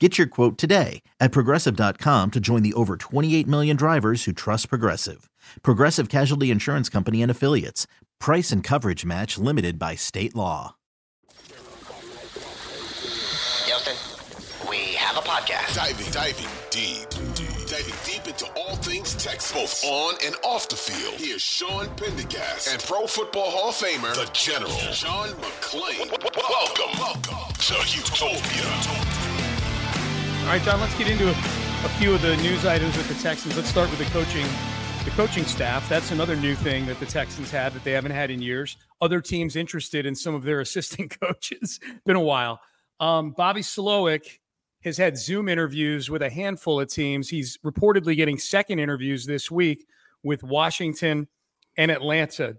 Get your quote today at progressive.com to join the over 28 million drivers who trust Progressive. Progressive Casualty Insurance Company and Affiliates. Price and coverage match limited by state law. Houston, we have a podcast. Diving, diving deep, deep, diving deep into all things Texas, both on and off the field. Here's Sean Pendergast and Pro Football Hall of Famer, the General, John McClain. Welcome, welcome to Houtopia. All right, John, let's get into a, a, few of the news items with the Texans. Let's start with the coaching the coaching staff. That's another new thing that the Texans have that they haven't had in years. Other teams interested in some of their assistant coaches. Been a while. Um, Bobby Slowik has had Zoom interviews with a handful of teams. He's reportedly getting second interviews this week with Washington and Atlanta.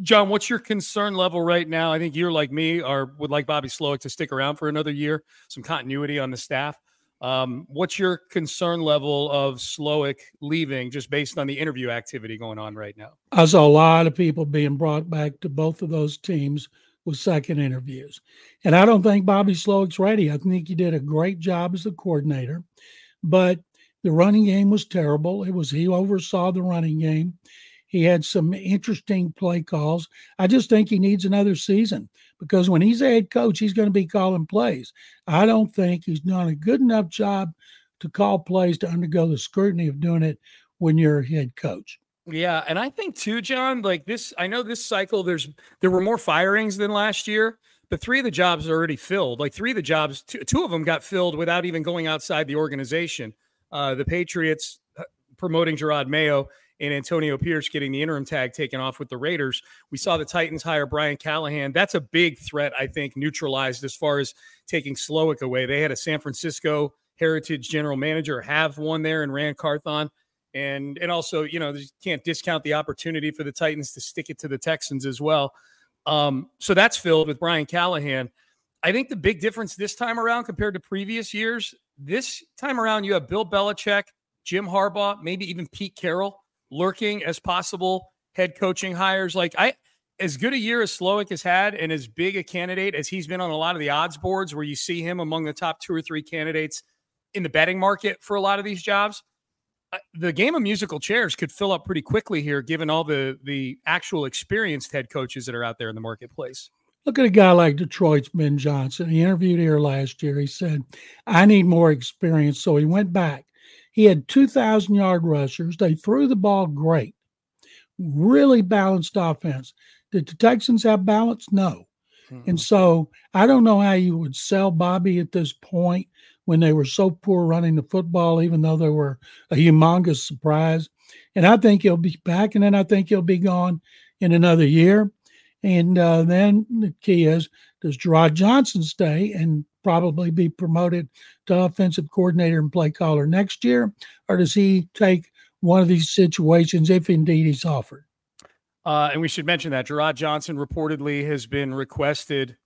John, what's your concern level right now? I think you're like me, or would like Bobby Slowik to stick around for another year, some continuity on the staff. Um, what's your concern level of Slowik leaving just based on the interview activity going on right now? I saw a lot of people being brought back to both of those teams with second interviews. And I don't think Bobby Slowik's ready. I think he did a great job as the coordinator, but the running game was terrible. It was he oversaw the running game. He had some interesting play calls. I just think he needs another season because when he's a head coach, he's going to be calling plays. I don't think he's done a good enough job to call plays to undergo the scrutiny of doing it when you're a head coach. Yeah, and I think too, John, like this, I know this cycle there's there were more firings than last year, but three of the jobs are already filled. Like three of the jobs, two, two of them got filled without even going outside the organization. Uh, the Patriots uh, promoting Jerod Mayo and Antonio Pierce getting the interim tag taken off with the Raiders. We saw the Titans hire Brian Callahan. That's a big threat, I think, neutralized as far as taking Slowik away. They had a San Francisco Heritage general manager have one there in Ran Carthon. And, and also, you know, you can't discount the opportunity for the Titans to stick it to the Texans as well. Um, so that's filled with Brian Callahan. I think the big difference this time around compared to previous years, this time around, you have Bill Belichick, Jim Harbaugh, maybe even Pete Carroll lurking as possible head coaching hires. Like I, as good a year as Slowik has had, and as big a candidate as he's been on a lot of the odds boards, where you see him among the top two or three candidates in the betting market for a lot of these jobs. Uh, the game of musical chairs could fill up pretty quickly here, given all the the actual experienced head coaches that are out there in the marketplace. Look at a guy like Detroit's Ben Johnson. He interviewed here last year. He said, "I need more experience," so he went back he had 2,000 yard rushers. They threw the ball great, really balanced offense. Did the Texans have balance? No. Mm-hmm. And so I don't know how you would sell Bobby at this point when they were so poor running the football, even though they were a humongous surprise. And I think he'll be back, and then I think he'll be gone in another year. And uh, then the key is does Jerrod Johnson stay? And probably be promoted to offensive coordinator and play caller next year? Or does he take one of these situations if indeed he's offered? Uh, and we should mention that Jerrod Johnson reportedly has been requested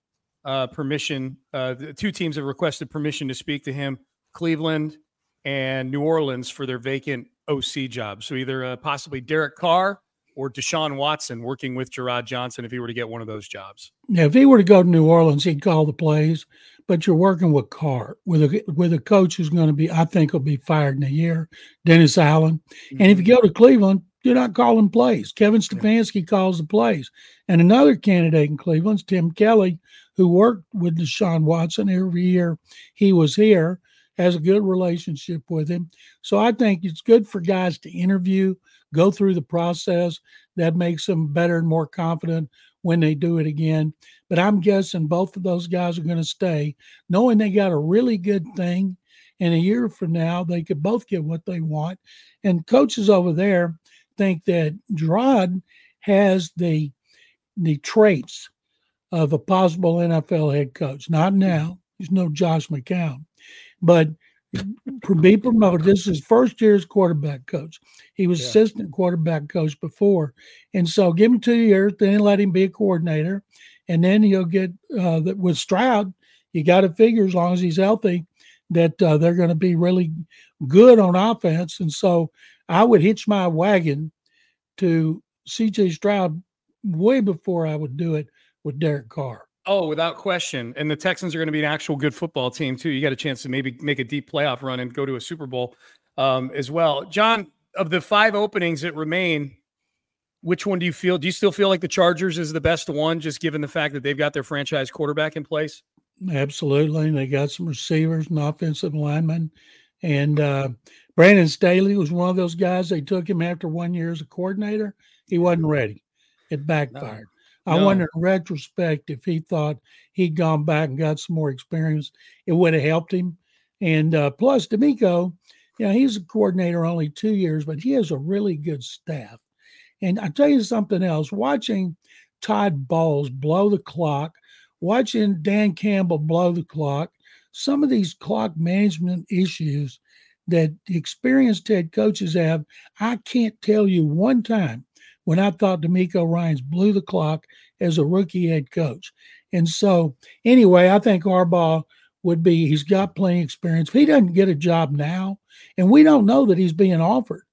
uh, permission. Uh, two teams have requested permission to speak to him Cleveland and New Orleans for their vacant OC jobs. So either uh, possibly Derek Carr or Deshaun Watson working with Jerrod Johnson if he were to get one of those jobs. Yeah, if he were to go to New Orleans, he'd call the plays. But you're working with Carr, with a with a coach who's going to be, I think, will be fired in a year, Dennis Allen. Mm-hmm. And if you mm-hmm. go to Cleveland, you're not calling plays. Kevin Stefanski yeah. calls the plays. And another candidate in Cleveland's Tim Kelly, who worked with Deshaun Watson every year he was here. has a good relationship with him. So I think it's good for guys to interview, go through the process. That makes them better and more confident when they do it again. But I'm guessing both of those guys are going to stay, knowing they got a really good thing. And a year from now, they could both get what they want. And coaches over there think that Jerrod has the the traits of a possible NFL head coach. Not now. He's no Josh McCown. But be promoted. This is his first year as quarterback coach. He was yeah. assistant quarterback coach before, and so give him two years, then let him be a coordinator, and then he'll get uh, with Stroud. You got to figure as long as he's healthy that uh, they're going to be really good on offense, and so I would hitch my wagon to C.J. Stroud way before I would do it with Derek Carr. Oh, without question. And the Texans are going to be an actual good football team too. You got a chance to maybe make a deep playoff run and go to a Super Bowl um, as well. John, of the five openings that remain, which one do you feel? Do you still feel like the Chargers is the best one, just given the fact that they've got their franchise quarterback in place? Absolutely. They got some receivers and offensive linemen. And uh, Brandon Staley was one of those guys. They took him after one year as a coordinator. He wasn't ready. It backfired. I no. wonder in retrospect if he thought he'd gone back and got some more experience, it would have helped him. And uh, plus, DeMeco, you know, he's a coordinator only two years, but he has a really good staff. And I tell you something else watching Todd Bowles blow the clock, watching Dan Campbell blow the clock, some of these clock management issues that experienced head coaches have, I can't tell you one time when I thought DeMeco Ryans blew the clock as a rookie head coach. And so, anyway, I think Harbaugh would be, he's got plenty of experience. If he doesn't get a job now, and we don't know that he's being offered,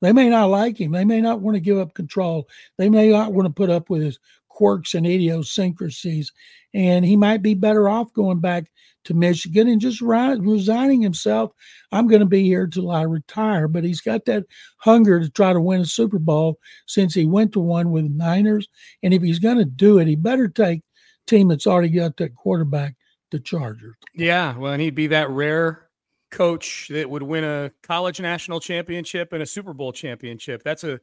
they may not like him. They may not want to give up control. They may not want to put up with his quirks and idiosyncrasies. And he might be better off going back to Michigan and just resigning himself. I'm going to be here till I retire. But he's got that hunger to try to win a Super Bowl since he went to one with Niners. And if he's going to do it, he better take team that's already got that quarterback, the Chargers. Yeah, well, and he'd be that rare coach that would win a college national championship and a Super Bowl championship. That's a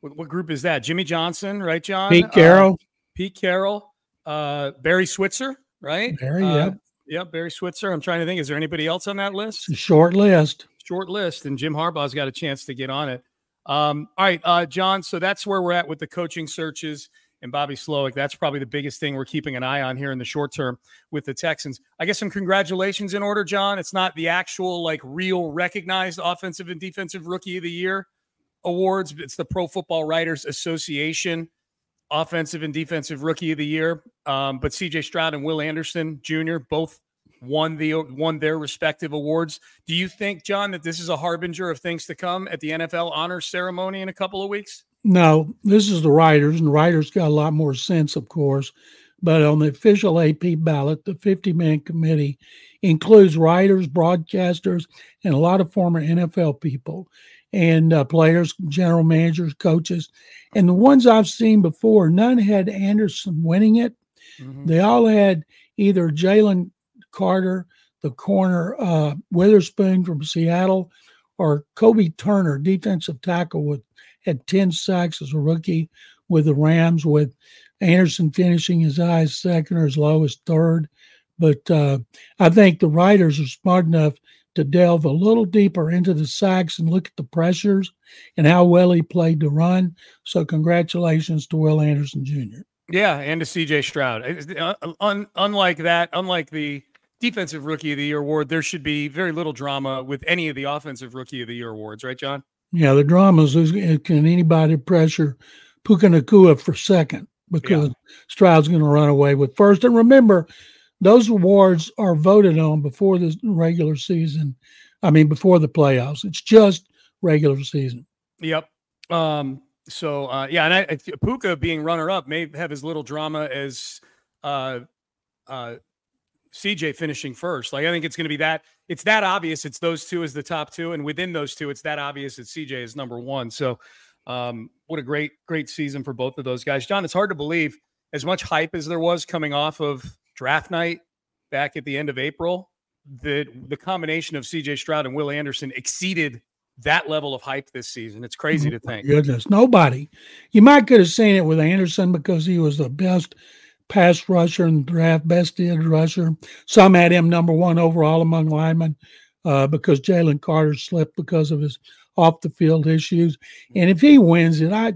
what, what group is that? Jimmy Johnson, right, John? Pete Carroll. Uh, Pete Carroll, uh, Barry Switzer, right? Barry, uh, yep. Yep, Barry Switzer. I'm trying to think. Is there anybody else on that list? Short list. Short list, and Jim Harbaugh's got a chance to get on it. Um, all right, uh, John. So that's where we're at with the coaching searches and Bobby Slowik. That's probably the biggest thing we're keeping an eye on here in the short term with the Texans. I guess some congratulations in order, John. It's not the actual like real recognized offensive and defensive rookie of the year awards. It's the Pro Football Writers Association offensive and defensive rookie of the year. Um, but CJ Stroud and Will Anderson Jr. both won the won their respective awards. Do you think, John, that this is a harbinger of things to come at the NFL honors ceremony in a couple of weeks? No, this is the writers, and the writers got a lot more sense, of course. But on the official AP ballot, the 50 man committee includes writers, broadcasters, and a lot of former NFL people and uh, players, general managers, coaches. And the ones I've seen before, none had Anderson winning it. Mm-hmm. They all had either Jalen Carter, the corner, uh, Witherspoon from Seattle, or Kobie Turner, defensive tackle, with had 10 sacks as a rookie with the Rams, with Anderson finishing his eyes second or as low as third. But uh, I think the writers are smart enough to delve a little deeper into the sacks and look at the pressures and how well he played to run. So, congratulations to Will Anderson Jr. Yeah, and to CJ Stroud. Uh, un- unlike that, unlike the defensive rookie of the year award, there should be very little drama with any of the offensive rookie of the year awards, right, John? Yeah, the drama is can anybody pressure Puka Nacua for second because yeah. Stroud's going to run away with first. And remember, those awards are voted on before the regular season. I mean, before the playoffs. It's just regular season. Yep. Um, so uh, yeah, and I, Puka being runner up may have as little drama as uh, uh, CJ finishing first. Like I think it's going to be that it's that obvious. It's those two as the top two, and within those two, it's that obvious that CJ is number one. So um, what a great great season for both of those guys, John. It's hard to believe as much hype as there was coming off of draft night back at the end of April the the combination of CJ Stroud and Will Anderson exceeded that level of hype this season. It's crazy to think. Goodness, nobody. You might could have seen it with Anderson because he was the best pass rusher in the draft, best edge rusher. Some had him number one overall among linemen uh, because Jalen Carter slipped because of his off the field issues. And if he wins it, I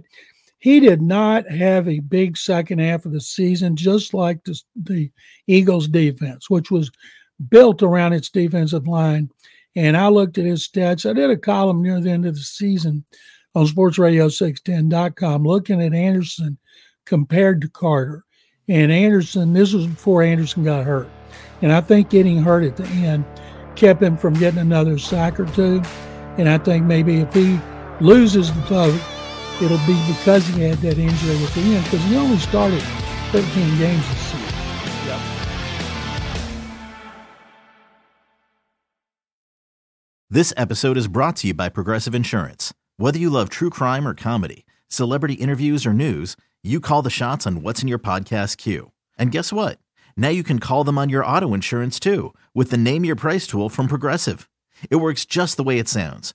he did not have a big second half of the season, just like the, the Eagles defense, which was built around its defensive line. And I looked at his stats. I did a column near the end of the season on sportsradio610.com looking at Anderson compared to Carter. And Anderson, this was before Anderson got hurt. And I think getting hurt at the end kept him from getting another sack or two. And I think maybe if he loses the vote, it'll be because he had that injury at the end because he only started 13 games this season. Yep. This episode is brought to you by Progressive Insurance. Whether you love true crime or comedy, celebrity interviews or news, you call the shots on what's in your podcast queue. And guess what? Now you can call them on your auto insurance too with the Name Your Price tool from Progressive. It works just the way it sounds